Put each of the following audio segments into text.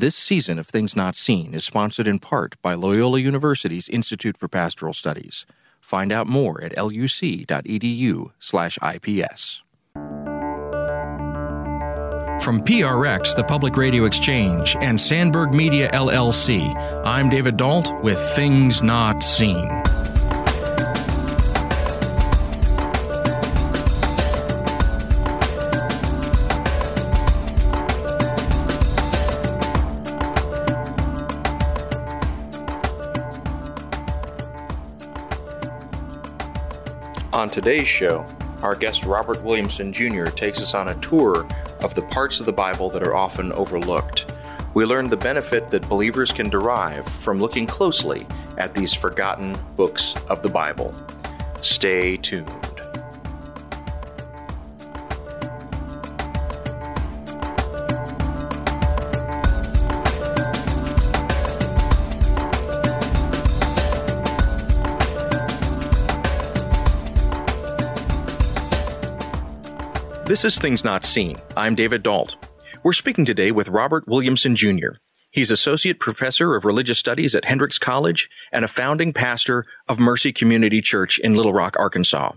This season of Things Not Seen is sponsored in part by Loyola University's Institute for Pastoral Studies. Find out more at luc.edu/ips. From PRX, the Public Radio Exchange, and Sandberg Media LLC, I'm David Dault with Things Not Seen. On today's show, our guest Robert Williamson Jr. takes us on a tour of the parts of the Bible that are often overlooked. We learn the benefit that believers can derive from looking closely at these forgotten books of the Bible. Stay tuned. This is Things Not Seen. I'm David Dault. We're speaking today with Robert Williamson Jr. He's Associate Professor of Religious Studies at Hendrix College and a founding pastor of Mercy Community Church in Little Rock, Arkansas.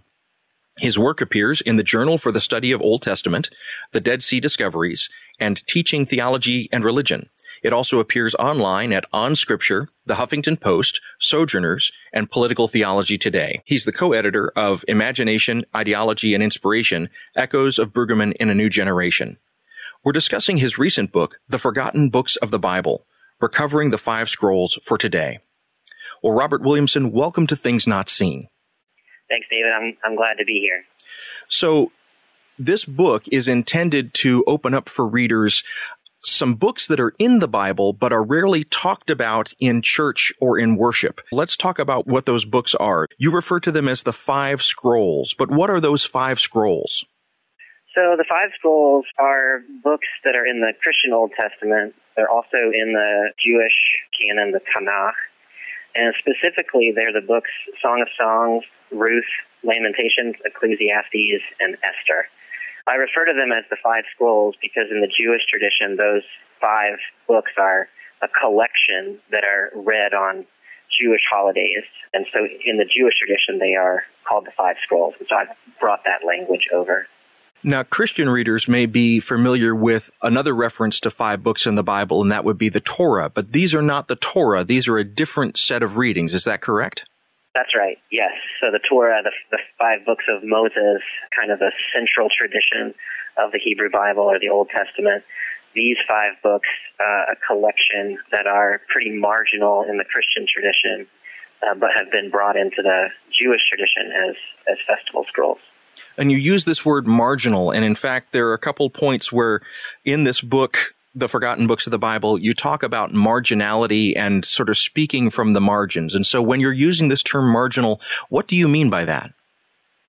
His work appears in the Journal for the Study of Old Testament, the Dead Sea Discoveries, and Teaching Theology and Religion. It also appears online at On Scripture, The Huffington Post, Sojourners, and Political Theology Today. He's the co-editor of Imagination, Ideology, and Inspiration, Echoes of Brueggemann in a New Generation. We're discussing his recent book, The Forgotten Books of the Bible, Recovering the Five Scrolls for Today. Well, Robert Williamson, welcome to Things Not Seen. Thanks, David. I'm, I'm glad to be here. So, this book is intended to open up for readers some books that are in the Bible but are rarely talked about in church or in worship. Let's talk about what those books are. You refer to them as the five scrolls, but what are those five scrolls? So the five scrolls are books that are in the Christian Old Testament. They're also in the Jewish canon, the Tanakh. And specifically, they're the books Song of Songs, Ruth, Lamentations, Ecclesiastes, and Esther. I refer to them as the five scrolls because in the Jewish tradition, those five books are a collection that are read on Jewish holidays. And so in the Jewish tradition, they are called the five scrolls. And so I've brought that language over. Now, Christian readers may be familiar with another reference to five books in the Bible, and that would be the Torah. But these are not the Torah. These are a different set of readings. Is that correct? That's right, yes. So the Torah, the, the five books of Moses, kind of the central tradition of the Hebrew Bible or the Old Testament. These five books, uh, a collection that are pretty marginal in the Christian tradition, uh, but have been brought into the Jewish tradition as, as festival scrolls. And you use this word marginal, and in fact, there are a couple points where in this book the forgotten books of the Bible, you talk about marginality and sort of speaking from the margins. And so when you're using this term marginal, what do you mean by that?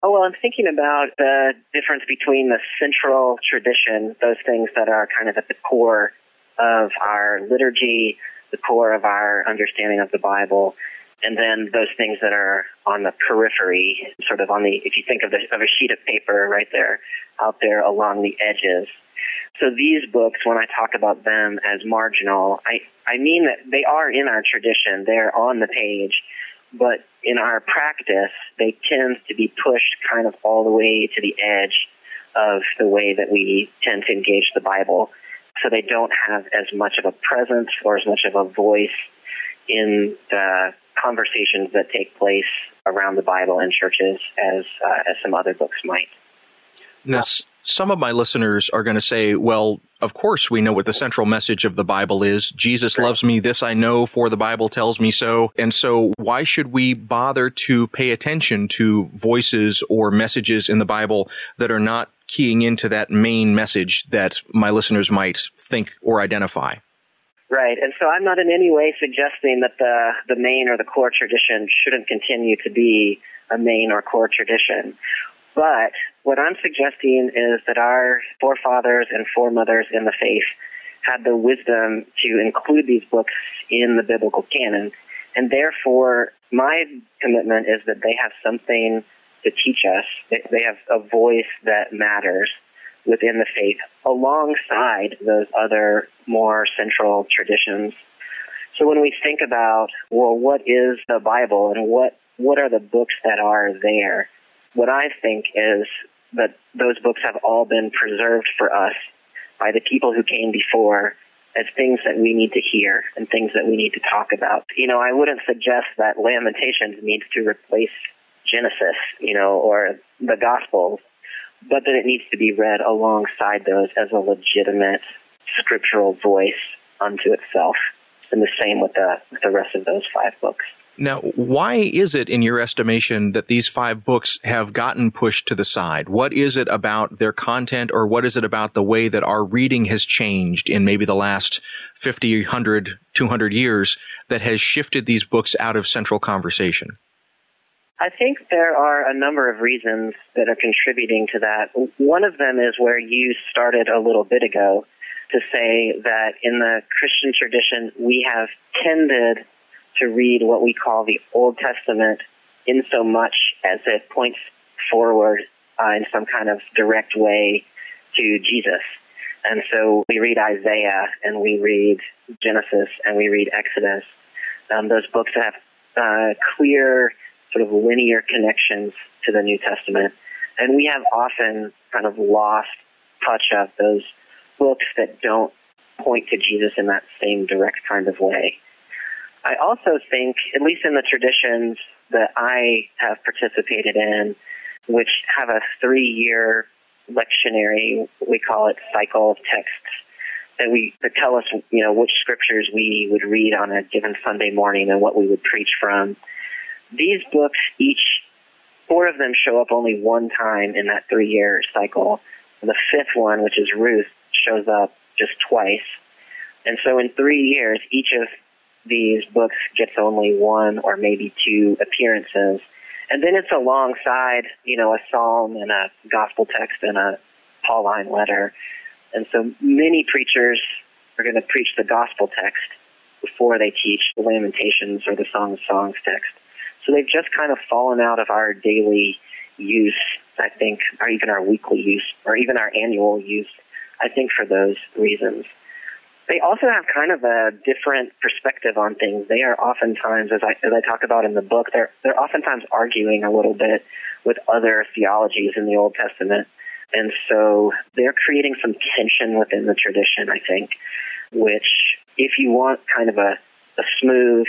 Oh, well, I'm thinking about the difference between the central tradition, those things that are kind of at the core of our liturgy, the core of our understanding of the Bible, and then those things that are on the periphery, sort of on the, if you think of, the, of a sheet of paper right there, out there along the edges. So these books, when I talk about them as marginal, I, I mean that they are in our tradition. They're on the page. But in our practice, they tend to be pushed kind of all the way to the edge of the way that we tend to engage the Bible. So they don't have as much of a presence or as much of a voice in the conversations that take place around the Bible in churches as, uh, as some other books might. Now, some of my listeners are going to say, well, of course we know what the central message of the Bible is. Jesus right. loves me. This I know for the Bible tells me so. And so why should we bother to pay attention to voices or messages in the Bible that are not keying into that main message that my listeners might think or identify? Right. And so I'm not in any way suggesting that the, the main or the core tradition shouldn't continue to be a main or core tradition. But what I'm suggesting is that our forefathers and foremothers in the faith had the wisdom to include these books in the biblical canon. And therefore, my commitment is that they have something to teach us. They have a voice that matters. within the faith alongside those other more central traditions. So when we think about, well, what is the Bible and what, what are the books that are there? What I think is that those books have all been preserved for us by the people who came before as things that we need to hear and things that we need to talk about. You know, I wouldn't suggest that Lamentations needs to replace Genesis, you know, or the Gospels, but that it needs to be read alongside those as a legitimate scriptural voice unto itself. And the same with the, with the rest of those five books. Now, why is it, in your estimation, that these five books have gotten pushed to the side? What is it about their content, or what is it about the way that our reading has changed in maybe the last 50, 100, 200 years that has shifted these books out of central conversation? I think there are a number of reasons that are contributing to that. One of them is where you started a little bit ago to say that in the Christian tradition, we have tended to read what we call the Old Testament in so much as it points forward uh, in some kind of direct way to Jesus. And so we read Isaiah and we read Genesis and we read Exodus. Um, those books have uh, clear, sort of linear connections to the New Testament. And we have often kind of lost touch of those books that don't point to Jesus in that same direct kind of way. I also think, at least in the traditions that I have participated in, which have a three year lectionary, we call it cycle of texts, that we that tell us, you know, which scriptures we would read on a given Sunday morning and what we would preach from. These books, each four of them show up only one time in that three year cycle. The fifth one, which is Ruth, shows up just twice. And so in three years, each of these books gets only one or maybe two appearances. And then it's alongside, you know, a psalm and a gospel text and a Pauline letter. And so many preachers are going to preach the gospel text before they teach the Lamentations or the Song of Songs text. So they've just kind of fallen out of our daily use, I think, or even our weekly use, or even our annual use, I think, for those reasons. They also have kind of a different perspective on things. They are oftentimes, as I, as I talk about in the book, they're, they're oftentimes arguing a little bit with other theologies in the Old Testament. And so they're creating some tension within the tradition, I think, which if you want kind of a, a smooth,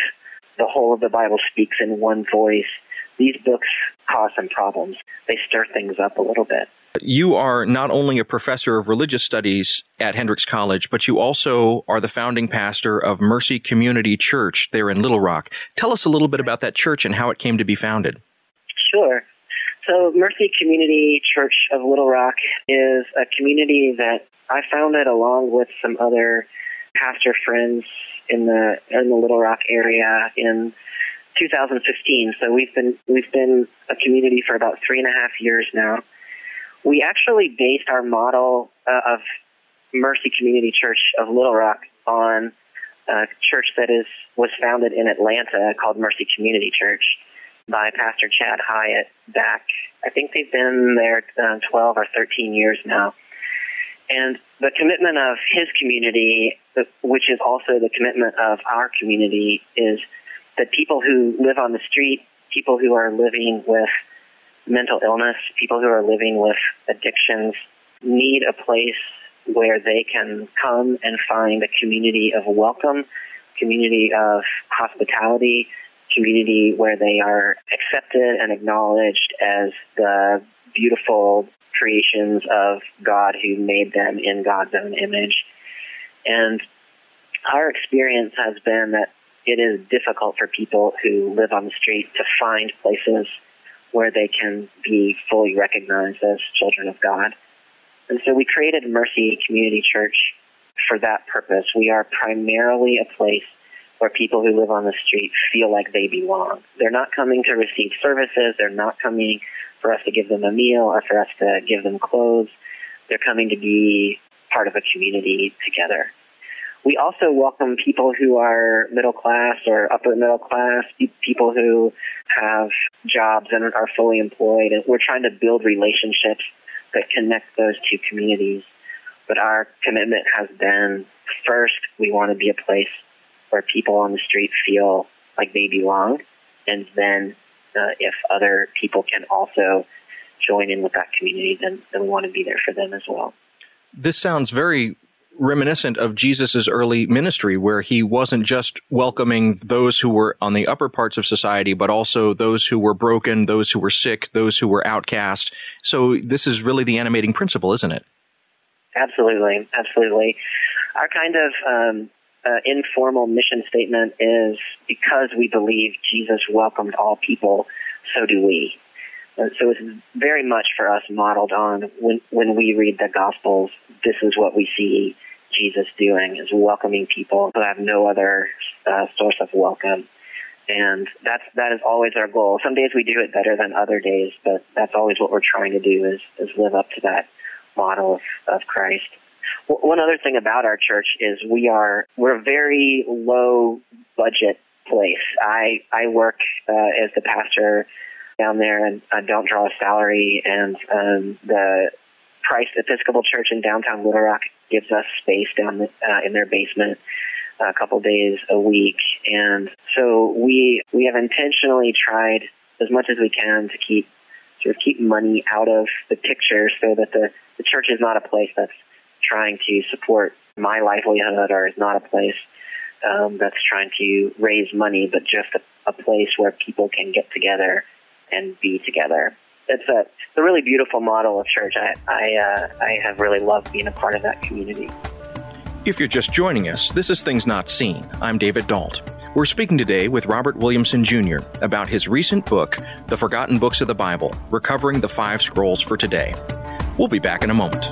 the whole of the Bible speaks in one voice, these books cause some problems. They stir things up a little bit. You are not only a professor of religious studies at Hendrix College, but you also are the founding pastor of Mercy Community Church there in Little Rock. Tell us a little bit about that church and how it came to be founded. Sure. So, Mercy Community Church of Little Rock is a community that I founded along with some other pastor friends in the in the Little Rock area in 2015. So we've been we've been a community for about three and a half years now we actually based our model uh, of Mercy Community Church of Little Rock on a church that is was founded in Atlanta called Mercy Community Church by Pastor Chad Hyatt back. I think they've been there uh, 12 or 13 years now. And the commitment of his community, which is also the commitment of our community, is that people who live on the street, people who are living with mental illness, people who are living with addictions need a place where they can come and find a community of welcome, community of hospitality, community where they are accepted and acknowledged as the beautiful creations of God who made them in God's own image. And our experience has been that it is difficult for people who live on the street to find places where they can be fully recognized as children of God. And so we created Mercy Community Church for that purpose. We are primarily a place where people who live on the street feel like they belong. They're not coming to receive services. They're not coming for us to give them a meal or for us to give them clothes. They're coming to be part of a community together. We also welcome people who are middle class or upper middle class, people who have jobs and are fully employed. And we're trying to build relationships that connect those two communities. But our commitment has been first, we want to be a place where people on the street feel like they belong. And then uh, if other people can also join in with that community, then, then we want to be there for them as well. This sounds very reminiscent of Jesus' early ministry, where he wasn't just welcoming those who were on the upper parts of society, but also those who were broken, those who were sick, those who were outcast. So this is really the animating principle, isn't it? Absolutely, absolutely. Our kind of um, uh, informal mission statement is because we believe Jesus welcomed all people, so do we. And so it's very much for us modeled on when when we read the Gospels. This is what we see Jesus doing: is welcoming people who have no other uh, source of welcome. And that's that is always our goal. Some days we do it better than other days, but that's always what we're trying to do is is live up to that model of, of Christ. One other thing about our church is we are we're a very low budget place. I I work uh, as the pastor down there and I don't draw a salary, and um, the Christ Episcopal Church in downtown Little Rock gives us space down the, uh, in their basement a couple days a week, and so we we have intentionally tried as much as we can to keep sort of keep money out of the picture so that the the church is not a place that's trying to support my livelihood or is not a place um, that's trying to raise money, but just a, a place where people can get together and be together. It's a, it's a really beautiful model of church. I, I, uh, I have really loved being a part of that community. If you're just joining us, this is Things Not Seen. I'm David Dault. We're speaking today with Robert Williamson Jr. about his recent book, The Forgotten Books of the Bible Recovering the Five Scrolls for Today. We'll be back in a moment.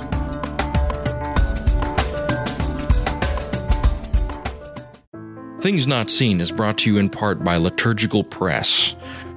Things Not Seen is brought to you in part by Liturgical Press.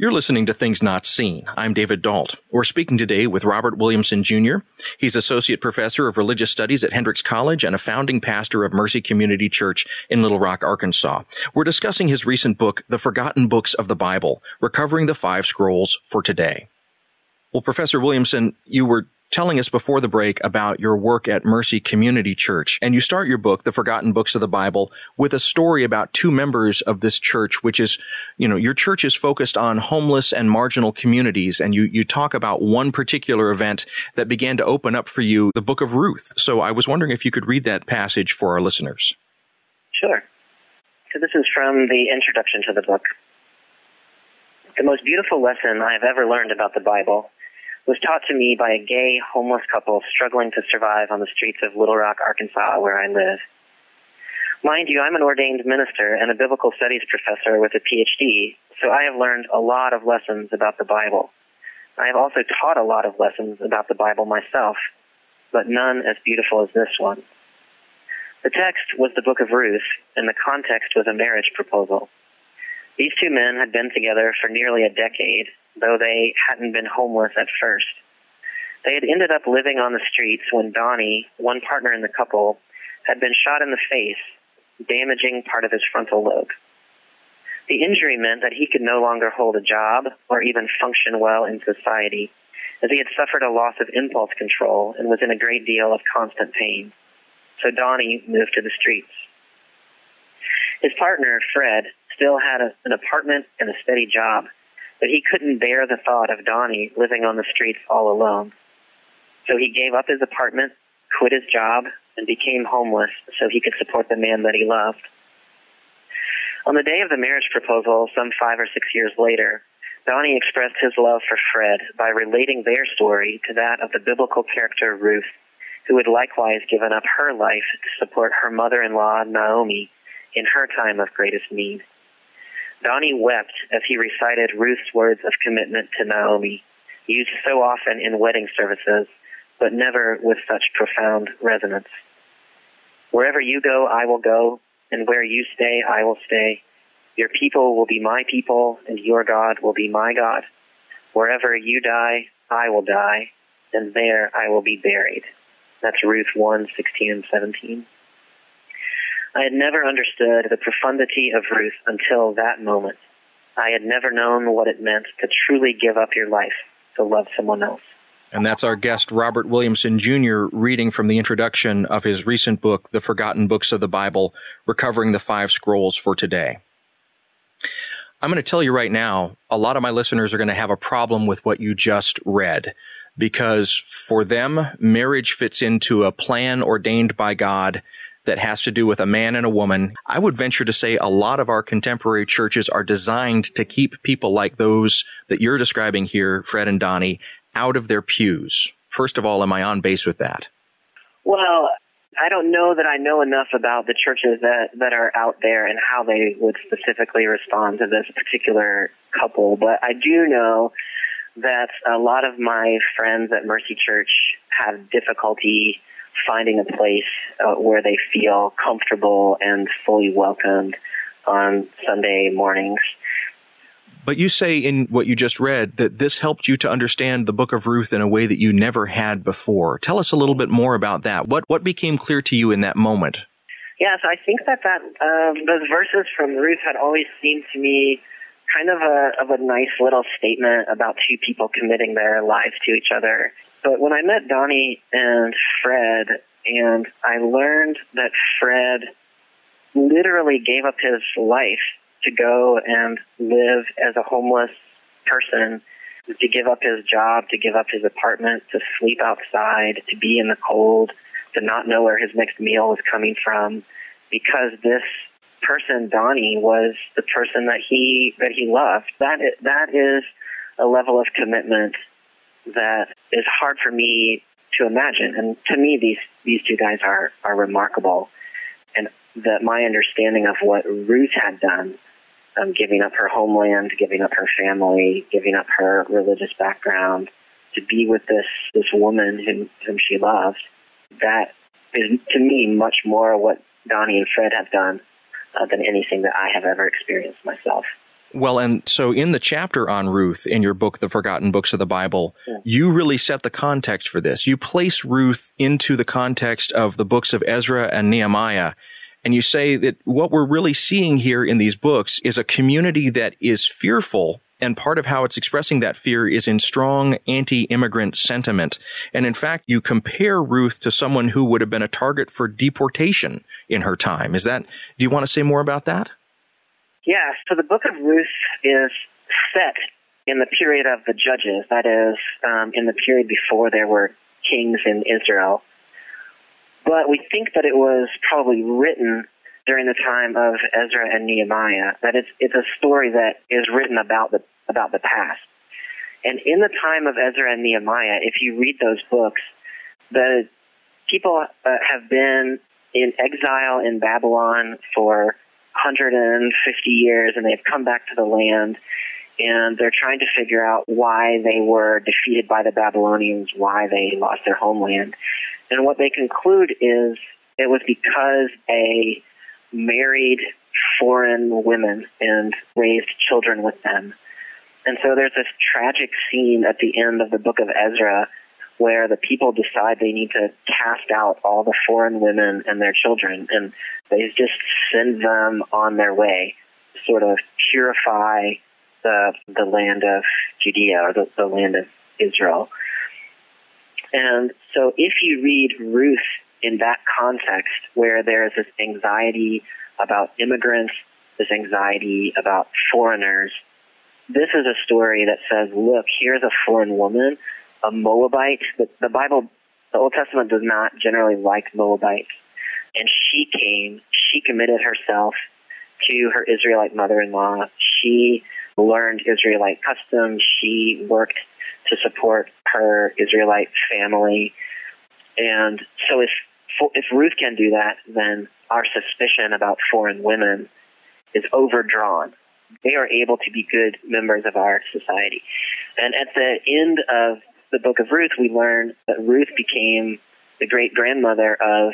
You're listening to Things Not Seen. I'm David Dault. We're speaking today with Robert Williamson Jr. He's Associate Professor of Religious Studies at Hendrix College and a founding pastor of Mercy Community Church in Little Rock, Arkansas. We're discussing his recent book, The Forgotten Books of the Bible, Recovering the Five Scrolls for Today. Well, Professor Williamson, you were telling us before the break about your work at Mercy Community Church. And you start your book, The Forgotten Books of the Bible, with a story about two members of this church, which is, you know, your church is focused on homeless and marginal communities. And you, you talk about one particular event that began to open up for you the book of Ruth. So I was wondering if you could read that passage for our listeners. Sure. So this is from the introduction to the book. The most beautiful lesson I have ever learned about the Bible was taught to me by a gay homeless couple struggling to survive on the streets of Little Rock, Arkansas, where I live. Mind you, I'm an ordained minister and a biblical studies professor with a PhD, so I have learned a lot of lessons about the Bible. I have also taught a lot of lessons about the Bible myself, but none as beautiful as this one. The text was the book of Ruth, and the context was a marriage proposal. These two men had been together for nearly a decade, though they hadn't been homeless at first. They had ended up living on the streets when Donnie, one partner in the couple, had been shot in the face, damaging part of his frontal lobe. The injury meant that he could no longer hold a job or even function well in society, as he had suffered a loss of impulse control and was in a great deal of constant pain. So Donnie moved to the streets. His partner, Fred, still had a, an apartment and a steady job, but he couldn't bear the thought of Donnie living on the streets all alone. So he gave up his apartment, quit his job, and became homeless so he could support the man that he loved. On the day of the marriage proposal, some five or six years later, Donnie expressed his love for Fred by relating their story to that of the biblical character Ruth, who had likewise given up her life to support her mother in law, Naomi, in her time of greatest need. Donnie wept as he recited Ruth's words of commitment to Naomi, used so often in wedding services, but never with such profound resonance. Wherever you go, I will go, and where you stay, I will stay. Your people will be my people, and your God will be my God. Wherever you die, I will die, and there I will be buried. That's Ruth 1, 16 and 17. I had never understood the profundity of Ruth until that moment. I had never known what it meant to truly give up your life to love someone else. And that's our guest, Robert Williamson Jr., reading from the introduction of his recent book, The Forgotten Books of the Bible Recovering the Five Scrolls for Today. I'm going to tell you right now, a lot of my listeners are going to have a problem with what you just read because for them, marriage fits into a plan ordained by God that has to do with a man and a woman. I would venture to say a lot of our contemporary churches are designed to keep people like those that you're describing here, Fred and Donnie, out of their pews. First of all, am I on base with that? Well, I don't know that I know enough about the churches that, that are out there and how they would specifically respond to this particular couple, but I do know that a lot of my friends at Mercy Church have difficulty finding a place uh, where they feel comfortable and fully welcomed on Sunday mornings. But you say in what you just read that this helped you to understand the book of Ruth in a way that you never had before. Tell us a little bit more about that. What what became clear to you in that moment? Yeah, so I think that that um, those verses from Ruth had always seemed to me kind of a of a nice little statement about two people committing their lives to each other. But when I met Donnie and Fred, and I learned that Fred literally gave up his life to go and live as a homeless person, to give up his job, to give up his apartment, to sleep outside, to be in the cold, to not know where his next meal was coming from, because this person, Donnie, was the person that he that he loved. That is, that is a level of commitment that is hard for me to imagine. And to me, these these two guys are are remarkable. And that my understanding of what Ruth had done, um, giving up her homeland, giving up her family, giving up her religious background to be with this this woman whom whom she loved, that is to me much more what Donnie and Fred have done uh, than anything that I have ever experienced myself. Well, and so in the chapter on Ruth in your book, The Forgotten Books of the Bible, yeah. you really set the context for this. You place Ruth into the context of the books of Ezra and Nehemiah. And you say that what we're really seeing here in these books is a community that is fearful and part of how it's expressing that fear is in strong anti-immigrant sentiment. And in fact, you compare Ruth to someone who would have been a target for deportation in her time. Is that, do you want to say more about that? Yeah, so the book of Ruth is set in the period of the judges, that is, um, in the period before there were kings in Israel. But we think that it was probably written during the time of Ezra and Nehemiah. That it's it's a story that is written about the about the past. And in the time of Ezra and Nehemiah, if you read those books, the people uh, have been in exile in Babylon for 150 years, and they've come back to the land, and they're trying to figure out why they were defeated by the Babylonians, why they lost their homeland. And what they conclude is it was because a married foreign women and raised children with them. And so there's this tragic scene at the end of the book of Ezra where the people decide they need to cast out all the foreign women and their children and they just send them on their way sort of purify the the land of Judea or the, the land of Israel. And so if you read Ruth in that context where there is this anxiety about immigrants, this anxiety about foreigners. This is a story that says, look, here's a foreign woman, a Moabite. The, the Bible, the Old Testament does not generally like Moabites. And she came, she committed herself to her Israelite mother-in-law. She learned Israelite customs. She worked to support her Israelite family. And so if if Ruth can do that, then our suspicion about foreign women is overdrawn. they are able to be good members of our society. And at the end of the book of Ruth, we learn that Ruth became the great grandmother of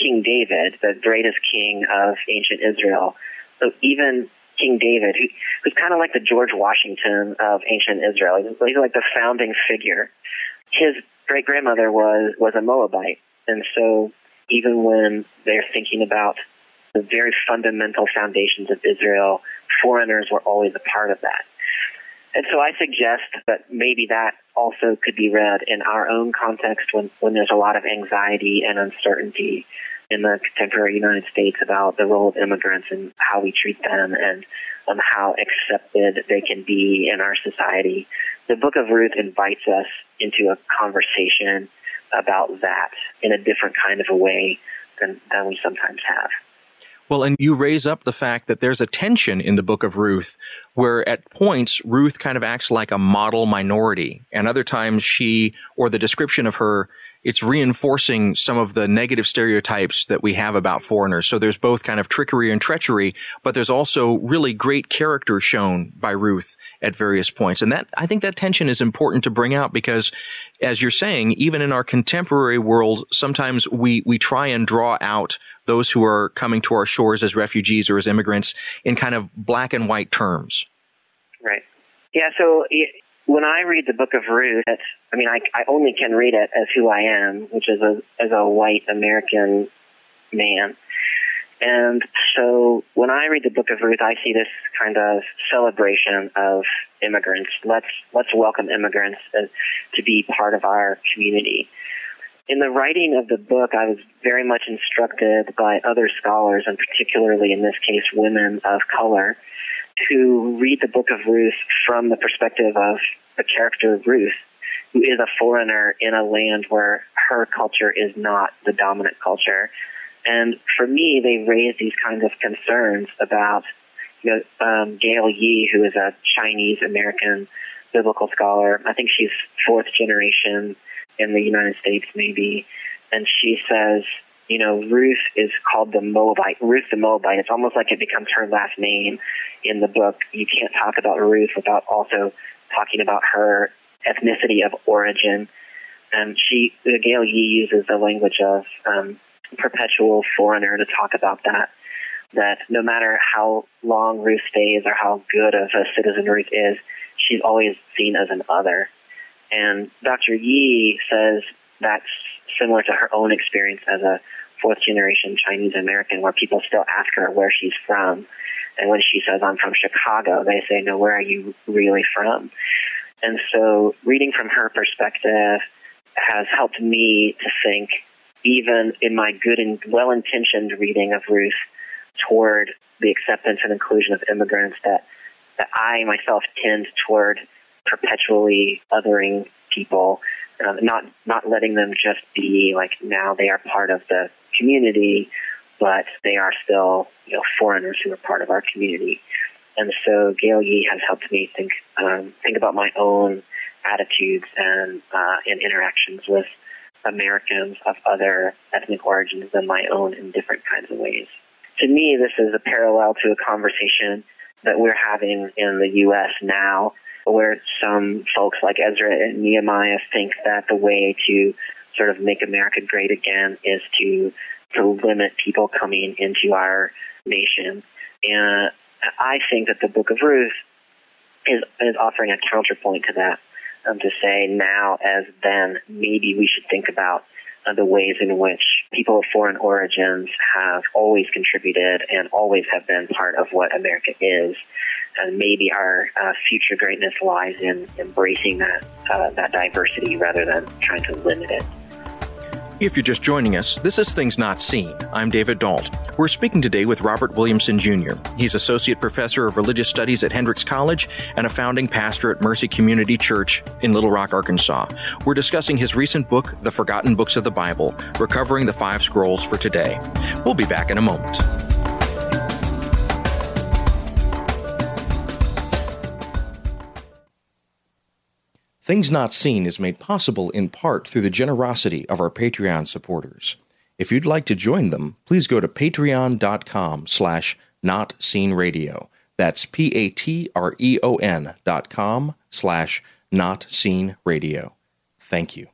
King David, the greatest king of ancient Israel. So even King David, who, who's kind of like the George Washington of ancient Israel, he's, he's like the founding figure. His great grandmother was was a Moabite, and so even when they're thinking about the very fundamental foundations of Israel, foreigners were always a part of that. And so I suggest that maybe that also could be read in our own context when, when there's a lot of anxiety and uncertainty in the contemporary United States about the role of immigrants and how we treat them and um, how accepted they can be in our society. The book of Ruth invites us into a conversation about that in a different kind of a way than, than we sometimes have. Well, and you raise up the fact that there's a tension in the book of Ruth where at points Ruth kind of acts like a model minority. And other times she or the description of her it's reinforcing some of the negative stereotypes that we have about foreigners. So there's both kind of trickery and treachery, but there's also really great character shown by Ruth at various points. And that, I think that tension is important to bring out because as you're saying, even in our contemporary world, sometimes we, we try and draw out those who are coming to our shores as refugees or as immigrants in kind of black and white terms. Right. Yeah. So when I read the book of Ruth, I mean, I, I only can read it as who I am, which is a, as a white American man. And so when I read the book of Ruth, I see this kind of celebration of immigrants. Let's, let's welcome immigrants as, to be part of our community. In the writing of the book, I was very much instructed by other scholars, and particularly in this case, women of color, to read the book of Ruth from the perspective of the character Ruth, who is a foreigner in a land where her culture is not the dominant culture. And for me, they raise these kinds of concerns about, you know, um, Gail Yee, who is a Chinese American biblical scholar. I think she's fourth generation in the United States, maybe. And she says, you know, Ruth is called the Moabite, Ruth the Moabite. It's almost like it becomes her last name in the book. You can't talk about Ruth without also talking about her ethnicity of origin. And she, Gail Yee uses the language of um, perpetual foreigner to talk about that. That no matter how long Ruth stays or how good of a citizen Ruth is, she's always seen as an other. And Dr. Yee says that's similar to her own experience as a fourth generation Chinese American, where people still ask her where she's from. And when she says, I'm from Chicago, they say, No, where are you really from? And so reading from her perspective has helped me to think, even in my good and well intentioned reading of Ruth, toward the acceptance and inclusion of immigrants, that, that I myself tend toward perpetually othering people um, not not letting them just be like now they are part of the community, but they are still you know foreigners who are part of our community. And so Gail Yee has helped me think um, think about my own attitudes and uh, and interactions with Americans of other ethnic origins than my own in different kinds of ways. To me, this is a parallel to a conversation that we're having in the U.S. now where some folks like Ezra and Nehemiah think that the way to sort of make America great again is to to limit people coming into our nation. And I think that the Book of Ruth is is offering a counterpoint to that, um, to say now as then maybe we should think about uh, the ways in which people of foreign origins have always contributed and always have been part of what America is and maybe our uh, future greatness lies in embracing that uh, that diversity rather than trying to limit it. If you're just joining us, this is Things Not Seen. I'm David Dault. We're speaking today with Robert Williamson Jr. He's Associate Professor of Religious Studies at Hendrix College and a founding pastor at Mercy Community Church in Little Rock, Arkansas. We're discussing his recent book, The Forgotten Books of the Bible, Recovering the Five Scrolls for Today. We'll be back in a moment. Things Not Seen is made possible in part through the generosity of our Patreon supporters. If you'd like to join them, please go to patreon.com slash notseenradio. That's P-A-T-R-E-O-N dot com slash not seen radio. Thank you.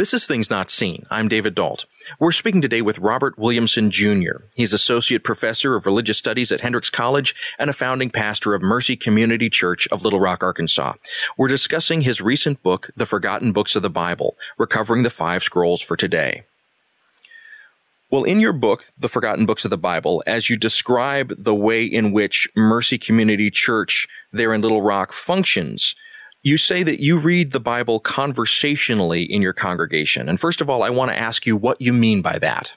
This is Things Not Seen. I'm David Dault. We're speaking today with Robert Williamson Jr. He's Associate Professor of Religious Studies at Hendrix College and a founding pastor of Mercy Community Church of Little Rock, Arkansas. We're discussing his recent book, The Forgotten Books of the Bible, Recovering the Five Scrolls for Today. Well, in your book, The Forgotten Books of the Bible, as you describe the way in which Mercy Community Church there in Little Rock functions, you say that you read the Bible conversationally in your congregation. And first of all, I want to ask you what you mean by that.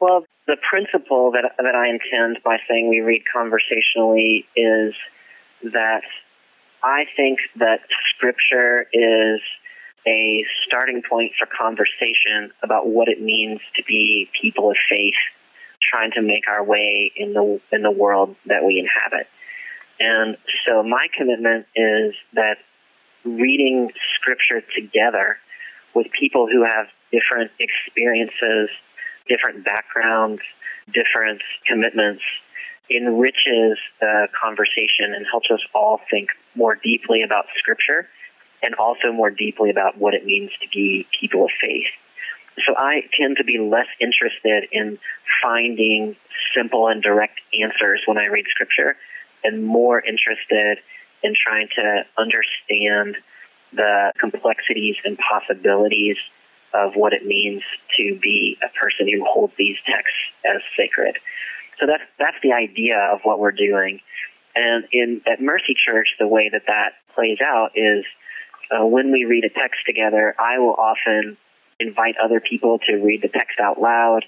Well, the principle that, that I intend by saying we read conversationally is that I think that Scripture is a starting point for conversation about what it means to be people of faith trying to make our way in the in the world that we inhabit. And so my commitment is that reading scripture together with people who have different experiences, different backgrounds, different commitments enriches the conversation and helps us all think more deeply about scripture and also more deeply about what it means to be people of faith. So I tend to be less interested in finding simple and direct answers when I read scripture and more interested in trying to understand the complexities and possibilities of what it means to be a person who holds these texts as sacred. So that's that's the idea of what we're doing. And in at Mercy Church, the way that that plays out is uh, when we read a text together, I will often invite other people to read the text out loud,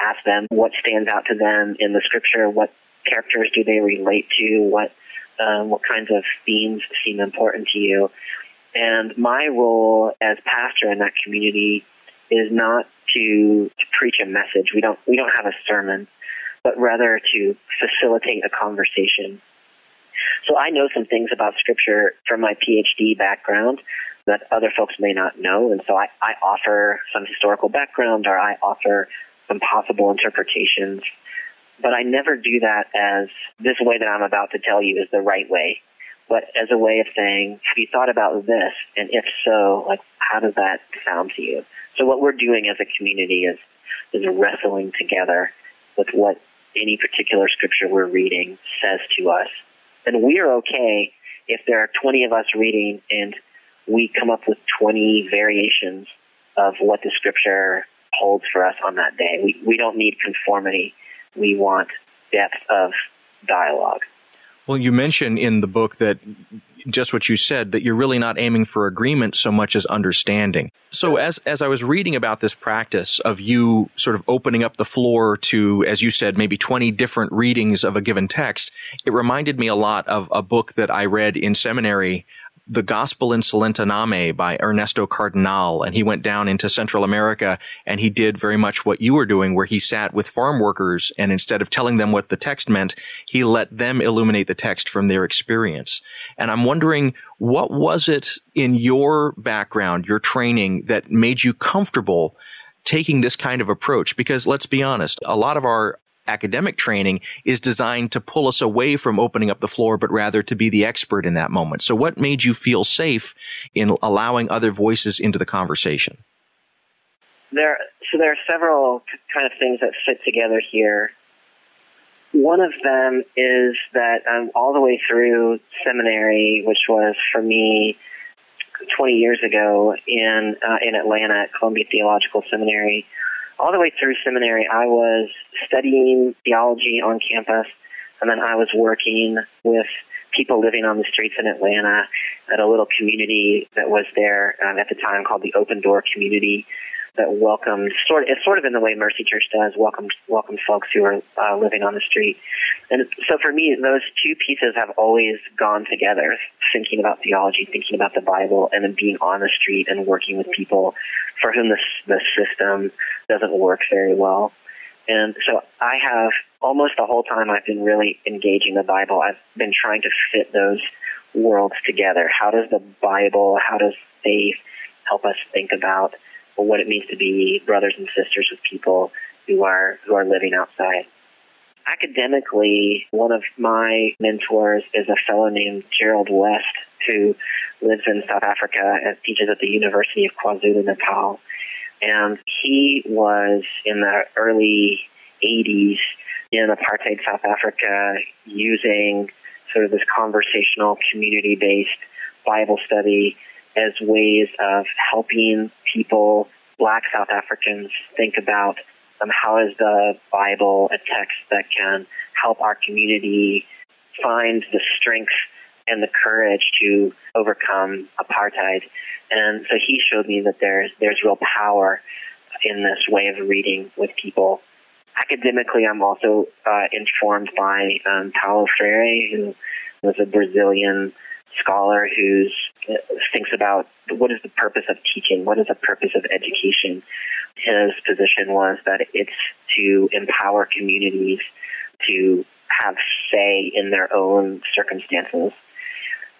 ask them what stands out to them in the scripture, what characters do they relate to? What um, what kinds of themes seem important to you? And my role as pastor in that community is not to, to preach a message. We don't we don't have a sermon, but rather to facilitate a conversation. So I know some things about Scripture from my PhD background that other folks may not know, and so I, I offer some historical background or I offer some possible interpretations but I never do that as this way that I'm about to tell you is the right way, but as a way of saying, have you thought about this? And if so, like, how does that sound to you? So what we're doing as a community is, is wrestling together with what any particular scripture we're reading says to us. And we're okay if there are 20 of us reading and we come up with 20 variations of what the scripture holds for us on that day. We, we don't need conformity we want depth of dialogue. Well, you mention in the book that just what you said that you're really not aiming for agreement so much as understanding. So as as I was reading about this practice of you sort of opening up the floor to as you said maybe 20 different readings of a given text, it reminded me a lot of a book that I read in seminary the Gospel in Name by Ernesto Cardenal. And he went down into Central America and he did very much what you were doing, where he sat with farm workers and instead of telling them what the text meant, he let them illuminate the text from their experience. And I'm wondering, what was it in your background, your training that made you comfortable taking this kind of approach? Because let's be honest, a lot of our academic training is designed to pull us away from opening up the floor, but rather to be the expert in that moment. So what made you feel safe in allowing other voices into the conversation? There, so there are several kind of things that fit together here. One of them is that um, all the way through seminary, which was for me 20 years ago in uh, in Atlanta at Columbia Theological Seminary, all the way through seminary, I was studying theology on campus, and then I was working with people living on the streets in Atlanta at a little community that was there um, at the time called the Open Door Community that welcomed sort of, it's sort of in the way Mercy Church does welcome welcome folks who are uh, living on the street. And so for me, those two pieces have always gone together: thinking about theology, thinking about the Bible, and then being on the street and working with people for whom the the system doesn't work very well. And so I have almost the whole time I've been really engaging the Bible. I've been trying to fit those worlds together. How does the Bible, how does faith help us think about what it means to be brothers and sisters with people who are who are living outside. academically, one of my mentors is a fellow named Gerald West, who lives in South Africa and teaches at the University of KwaZulu Natal. And he was in the early 80s in apartheid South Africa using sort of this conversational, community based Bible study as ways of helping people, black South Africans, think about um, how is the Bible a text that can help our community find the strength and the courage to overcome apartheid. And so he showed me that there's there's real power in this way of reading with people. Academically, I'm also uh, informed by um, Paulo Freire, who was a Brazilian scholar who uh, thinks about what is the purpose of teaching, what is the purpose of education. His position was that it's to empower communities to have say in their own circumstances.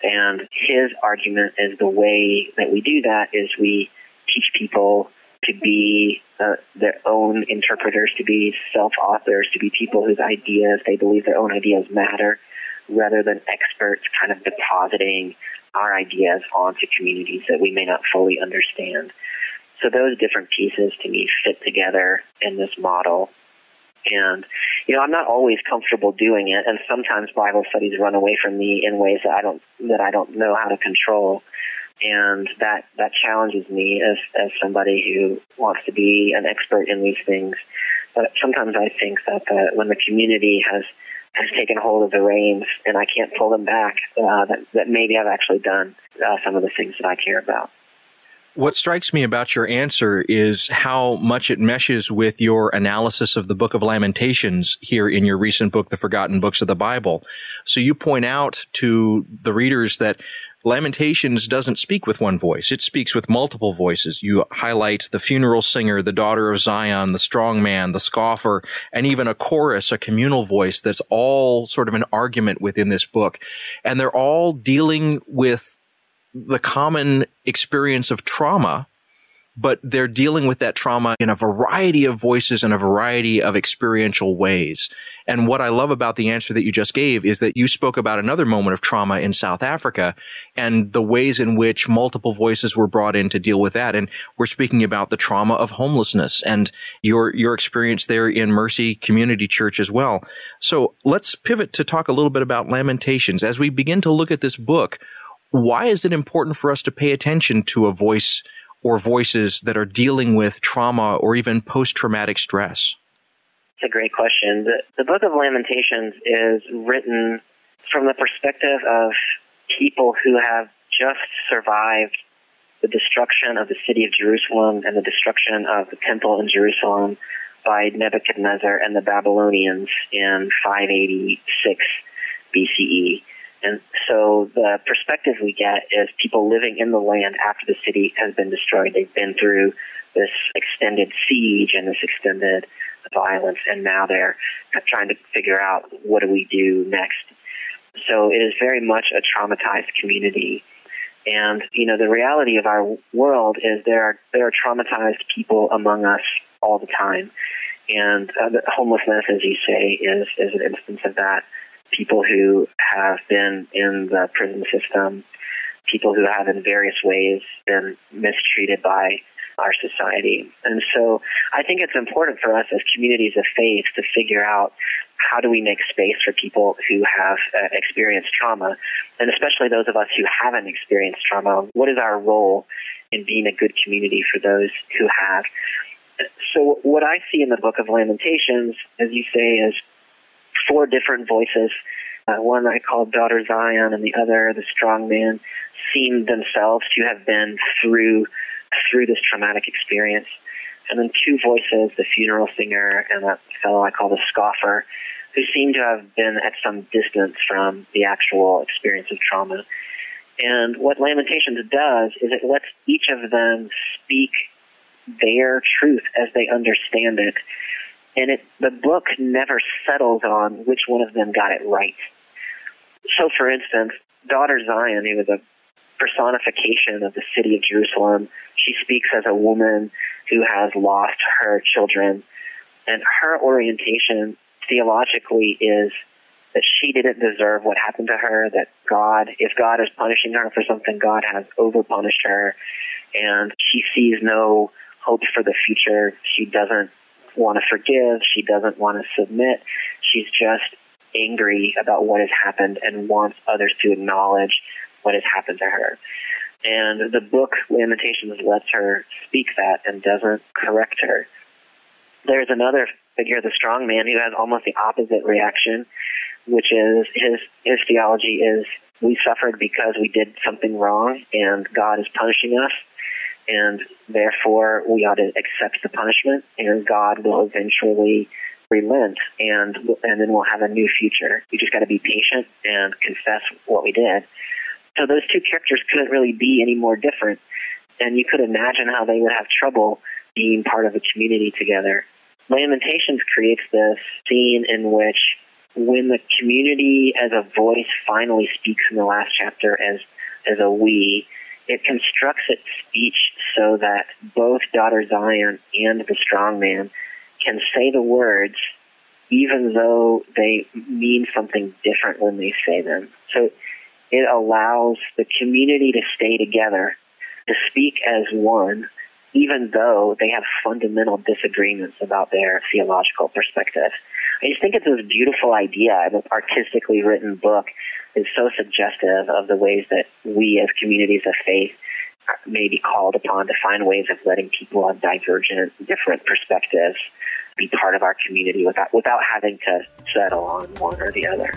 And his argument is the way that we do that is we teach people to be uh, their own interpreters, to be self authors, to be people whose ideas, they believe their own ideas matter, rather than experts kind of depositing our ideas onto communities that we may not fully understand. So those different pieces to me fit together in this model. And, you know, I'm not always comfortable doing it, and sometimes Bible studies run away from me in ways that I don't that I don't know how to control. And that that challenges me as as somebody who wants to be an expert in these things. But sometimes I think that the, when the community has has taken hold of the reins and I can't pull them back, uh, that, that maybe I've actually done uh, some of the things that I care about. What strikes me about your answer is how much it meshes with your analysis of the book of Lamentations here in your recent book, The Forgotten Books of the Bible. So you point out to the readers that Lamentations doesn't speak with one voice. It speaks with multiple voices. You highlight the funeral singer, the daughter of Zion, the strong man, the scoffer, and even a chorus, a communal voice that's all sort of an argument within this book. And they're all dealing with the common experience of trauma but they're dealing with that trauma in a variety of voices and a variety of experiential ways. And what I love about the answer that you just gave is that you spoke about another moment of trauma in South Africa and the ways in which multiple voices were brought in to deal with that. And we're speaking about the trauma of homelessness and your, your experience there in Mercy Community Church as well. So let's pivot to talk a little bit about Lamentations. As we begin to look at this book, why is it important for us to pay attention to a voice or voices that are dealing with trauma or even post traumatic stress? It's a great question. The, the Book of Lamentations is written from the perspective of people who have just survived the destruction of the city of Jerusalem and the destruction of the temple in Jerusalem by Nebuchadnezzar and the Babylonians in 586 BCE. And so the perspective we get is people living in the land after the city has been destroyed. They've been through this extended siege and this extended violence, and now they're trying to figure out what do we do next. So it is very much a traumatized community. And you know the reality of our world is there are there are traumatized people among us all the time, and uh, homelessness, as you say, is is an instance of that people who have been in the prison system, people who have in various ways been mistreated by our society. And so I think it's important for us as communities of faith to figure out how do we make space for people who have uh, experienced trauma, and especially those of us who haven't experienced trauma. What is our role in being a good community for those who have? So, what I see in the book of Lamentations, as you say, is four different voices. Uh, one I called Daughter Zion, and the other, the strong man, seem themselves to have been through through this traumatic experience. And then two voices, the funeral singer and that fellow I call the scoffer, who seem to have been at some distance from the actual experience of trauma. And what Lamentations does is it lets each of them speak their truth as they understand it and it, the book never settles on which one of them got it right. So, for instance, daughter Zion, who is a personification of the city of Jerusalem, she speaks as a woman who has lost her children, and her orientation theologically is that she didn't deserve what happened to her, that God, if God is punishing her for something, God has overpunished her, and she sees no hope for the future. She doesn't want to forgive. She doesn't want to submit. She's just angry about what has happened and wants others to acknowledge what has happened to her. And the book Lamentations lets her speak that and doesn't correct her. There's another figure, the strong man, who has almost the opposite reaction, which is his his theology is we suffered because we did something wrong and God is punishing us and therefore we ought to accept the punishment and God will eventually relent and and then we'll have a new future. We just got to be patient and confess what we did. So those two characters couldn't really be any more different, and you could imagine how they would have trouble being part of a community together. Lamentations creates this scene in which when the community as a voice finally speaks in the last chapter as as a we, it constructs its speech so that both daughter Zion and the strong man can say the words even though they mean something different when they say them. So it allows the community to stay together, to speak as one, even though they have fundamental disagreements about their theological perspective. I just think it's this beautiful idea. An artistically written book is so suggestive of the ways that we as communities of faith may be called upon to find ways of letting people of divergent, different perspectives be part of our community without without having to settle on one or the other.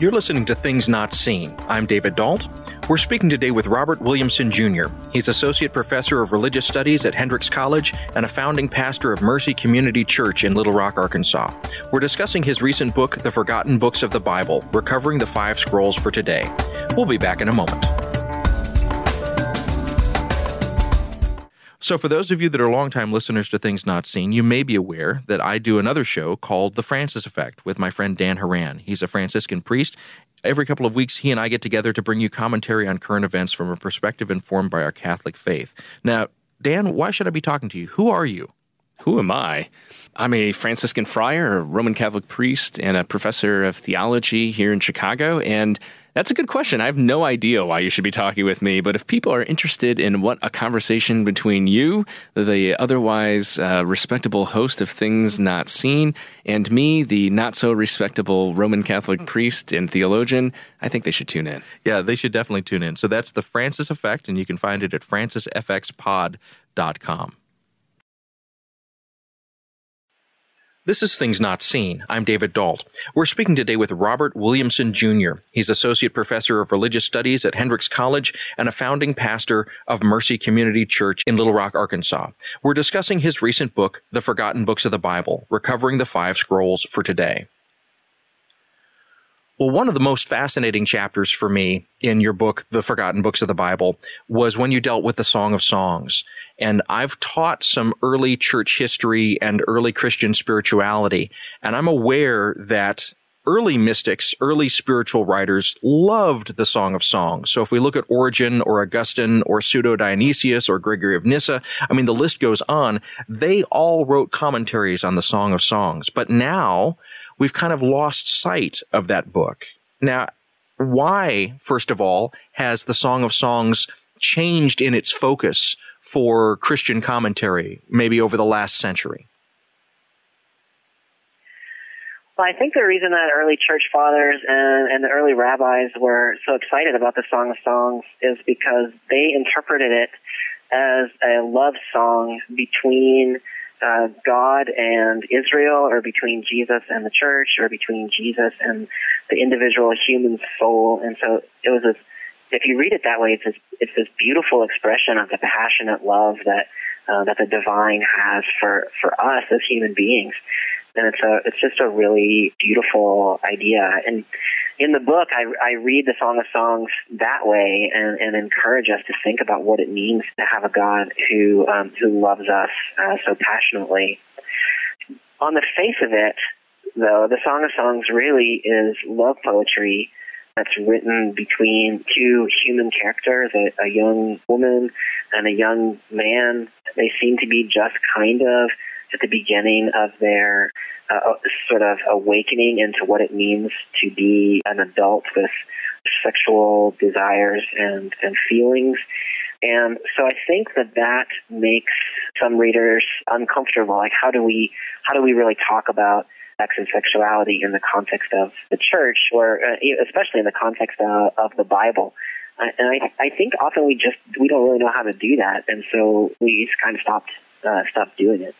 You're listening to Things Not Seen. I'm David Dault. We're speaking today with Robert Williamson Jr. He's Associate Professor of Religious Studies at Hendrix College and a founding pastor of Mercy Community Church in Little Rock, Arkansas. We're discussing his recent book, The Forgotten Books of the Bible Recovering the Five Scrolls for Today. We'll be back in a moment. So, for those of you that are longtime listeners to Things Not Seen, you may be aware that I do another show called The Francis Effect with my friend Dan Horan. He's a Franciscan priest. Every couple of weeks, he and I get together to bring you commentary on current events from a perspective informed by our Catholic faith. Now, Dan, why should I be talking to you? Who are you? Who am I? I'm a Franciscan friar, a Roman Catholic priest, and a professor of theology here in Chicago. And that's a good question. I have no idea why you should be talking with me, but if people are interested in what a conversation between you, the otherwise uh, respectable host of Things Not Seen, and me, the not so respectable Roman Catholic priest and theologian, I think they should tune in. Yeah, they should definitely tune in. So that's the Francis Effect, and you can find it at francisfxpod.com. This is Things Not Seen. I'm David Dault. We're speaking today with Robert Williamson Jr. He's Associate Professor of Religious Studies at Hendrix College and a founding pastor of Mercy Community Church in Little Rock, Arkansas. We're discussing his recent book, The Forgotten Books of the Bible, Recovering the Five Scrolls for Today. Well, one of the most fascinating chapters for me in your book, The Forgotten Books of the Bible, was when you dealt with the Song of Songs. And I've taught some early church history and early Christian spirituality. And I'm aware that early mystics, early spiritual writers loved the Song of Songs. So if we look at Origen or Augustine or Pseudo Dionysius or Gregory of Nyssa, I mean, the list goes on. They all wrote commentaries on the Song of Songs. But now, we've kind of lost sight of that book. Now, why, first of all, has the Song of Songs changed in its focus for Christian commentary, maybe over the last century? Well, I think the reason that early church fathers and, and the early rabbis were so excited about the Song of Songs is because they interpreted it as a love song between uh, God and Israel, or between Jesus and the church, or between Jesus and the individual human soul. And so it was this. If you read it that way, it's this, it's this beautiful expression of the passionate love that uh, that the divine has for for us as human beings. And it's a it's just a really beautiful idea. And in the book, I, I read the Song of Songs that way and, and encourage us to think about what it means to have a God who um, who loves us uh, so passionately. On the face of it, though, the Song of Songs really is love poetry that's written between two human characters, a, a young woman and a young man. They seem to be just kind of at the beginning of their uh, sort of awakening into what it means to be an adult with sexual desires and, and feelings. And so I think that that makes some readers uncomfortable. Like, how do we, how do we really talk about sex and sexuality in the context of the church, or uh, especially in the context uh, of the Bible? and I, I think often we just we don't really know how to do that, and so we just kind of stopped uh, stopped doing it.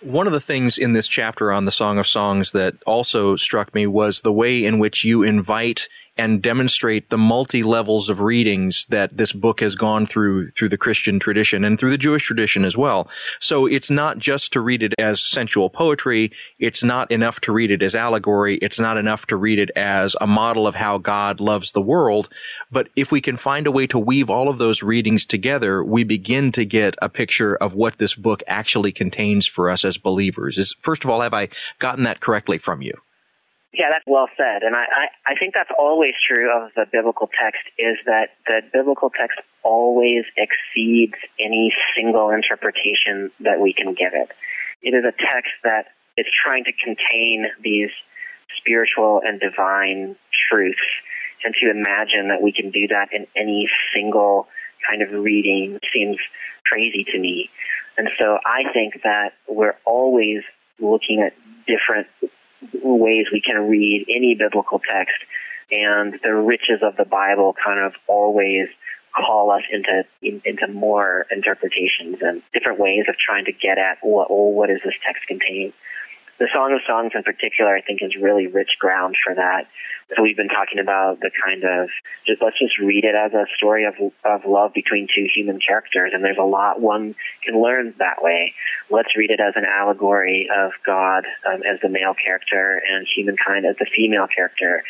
One of the things in this chapter on the Song of Songs that also struck me was the way in which you invite and demonstrate the multi levels of readings that this book has gone through through the Christian tradition and through the Jewish tradition as well. So it's not just to read it as sensual poetry. It's not enough to read it as allegory. It's not enough to read it as a model of how God loves the world. But if we can find a way to weave all of those readings together, we begin to get a picture of what this book actually contains for us as believers. Is first of all, have I gotten that correctly from you? Yeah, that's well said. And I, I, I think that's always true of the biblical text is that the biblical text always exceeds any single interpretation that we can give it. It is a text that is trying to contain these spiritual and divine truths and to imagine that we can do that in any single kind of reading seems crazy to me. And so I think that we're always looking at different ways we can read any biblical text, and the riches of the Bible kind of always call us into in, into more interpretations and different ways of trying to get at what what does this text contain the Song of Songs in particular, I think, is really rich ground for that. So we've been talking about the kind of just let's just read it as a story of of love between two human characters, and there's a lot one can learn that way. Let's read it as an allegory of God um, as the male character and humankind as the female character.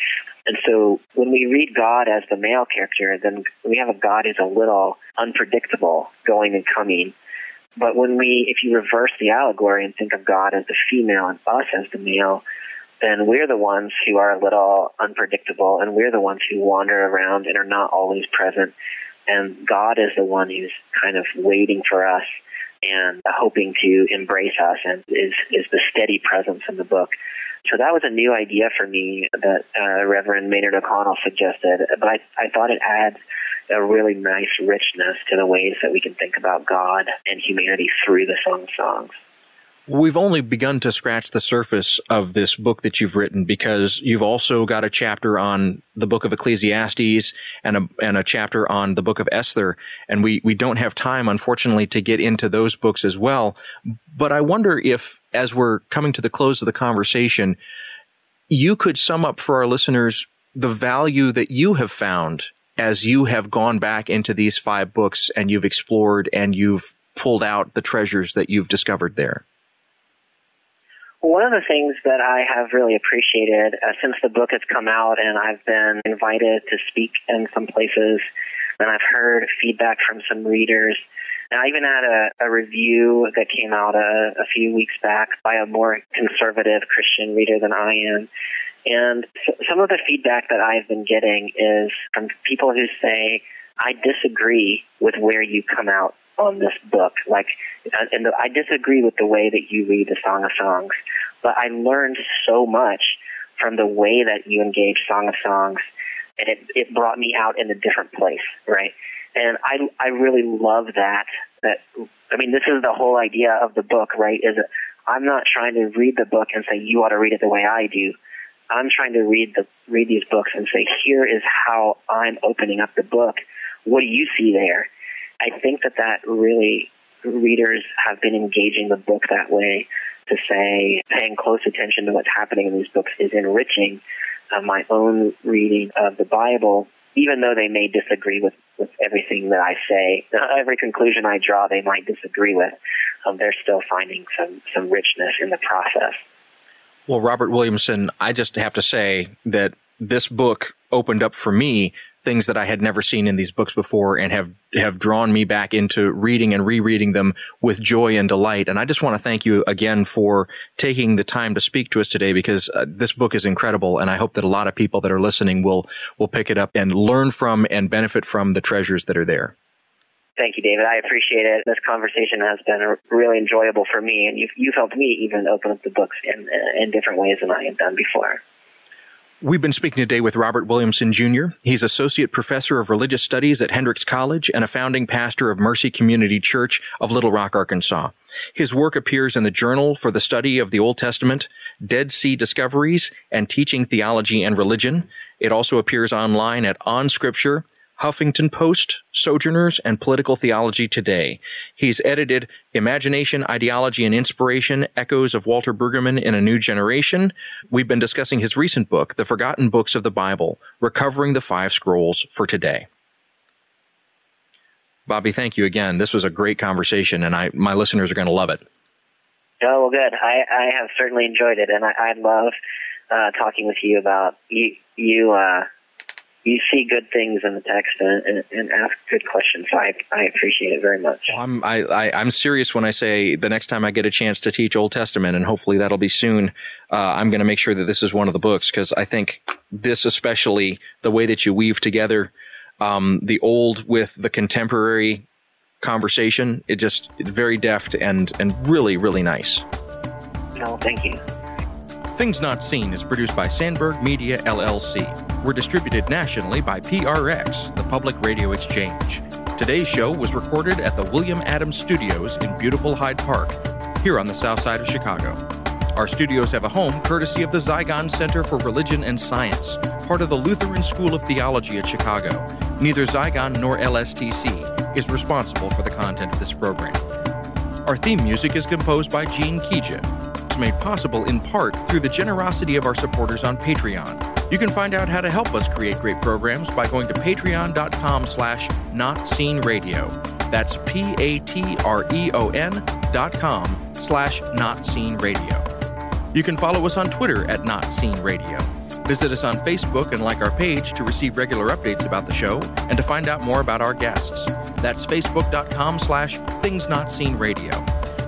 And so when we read God as the male character, then we have a God who's a little unpredictable, going and coming. But when we, if you reverse the allegory and think of God as the female and us as the male, then we're the ones who are a little unpredictable and we're the ones who wander around and are not always present. And God is the one who's kind of waiting for us and hoping to embrace us and is, is the steady presence in the book. So that was a new idea for me that uh, Reverend Maynard O'Connell suggested, but I, I thought it adds a really nice richness to the ways that we can think about God and humanity through the Song Songs. We've only begun to scratch the surface of this book that you've written because you've also got a chapter on the book of Ecclesiastes and a, and a chapter on the book of Esther. And we, we don't have time, unfortunately, to get into those books as well. But I wonder if, as we're coming to the close of the conversation, you could sum up for our listeners the value that you have found as you have gone back into these five books and you've explored and you've pulled out the treasures that you've discovered there? One of the things that I have really appreciated uh, since the book has come out and I've been invited to speak in some places and I've heard feedback from some readers. And I even had a, a review that came out a, a few weeks back by a more conservative Christian reader than I am. And some of the feedback that I've been getting is from people who say, I disagree with where you come out on this book. Like, uh, and the, I disagree with the way that you read the Song of Songs, but I learned so much from the way that you engage Song of Songs, and it, it brought me out in a different place, right? And I, I really love that. That I mean, this is the whole idea of the book, right? Is I'm not trying to read the book and say you ought to read it the way I do. I'm trying to read the read these books and say, here is how I'm opening up the book. What do you see there? I think that that really readers have been engaging the book that way to say paying close attention to what's happening in these books is enriching uh, my own reading of the Bible, even though they may disagree with, with everything that I say. Every conclusion I draw, they might disagree with. Um, they're still finding some, some richness in the process. Well, Robert Williamson, I just have to say that this book opened up for me things that I had never seen in these books before and have, have drawn me back into reading and rereading them with joy and delight. And I just want to thank you again for taking the time to speak to us today because uh, this book is incredible. And I hope that a lot of people that are listening will, will pick it up and learn from and benefit from the treasures that are there. Thank you, David. I appreciate it. This conversation has been really enjoyable for me, and you've, you've helped me even open up the books in, in different ways than I have done before. We've been speaking today with Robert Williamson Jr. He's Associate Professor of Religious Studies at Hendrix College and a founding pastor of Mercy Community Church of Little Rock, Arkansas. His work appears in the Journal for the Study of the Old Testament, Dead Sea Discoveries, and Teaching Theology and Religion. It also appears online at On Scripture, Huffington Post, Sojourners, and Political Theology Today. He's edited Imagination, Ideology, and Inspiration, Echoes of Walter Brueggemann in a New Generation. We've been discussing his recent book, The Forgotten Books of the Bible, Recovering the Five Scrolls for Today. Bobby, thank you again. This was a great conversation, and I, my listeners are going to love it. Oh, well, good. I, I have certainly enjoyed it, and I, I love uh, talking with you about you. You uh, you see good things in the text and, and, and, ask good questions. So I, I appreciate it very much. I'm I, I, am serious when I say the next time I get a chance to teach Old Testament, and hopefully that'll be soon. Uh, I'm going to make sure that this is one of the books because I think this, especially the way that you weave together um, the old with the contemporary conversation, it just very deft and and really really nice. No, thank you. Things Not Seen is produced by Sandberg Media LLC. We're distributed nationally by PRX, the Public Radio Exchange. Today's show was recorded at the William Adams Studios in beautiful Hyde Park, here on the south side of Chicago. Our studios have a home courtesy of the Zygon Center for Religion and Science, part of the Lutheran School of Theology at Chicago. Neither Zygon nor LSTC is responsible for the content of this program. Our theme music is composed by Gene Kija made possible in part through the generosity of our supporters on Patreon. You can find out how to help us create great programs by going to patreon.com slash notseenradio. That's P-A-T-R-E-O-N dot com slash notseenradio. You can follow us on Twitter at Not Seen Radio. Visit us on Facebook and like our page to receive regular updates about the show and to find out more about our guests. That's facebook.com slash things not seen radio.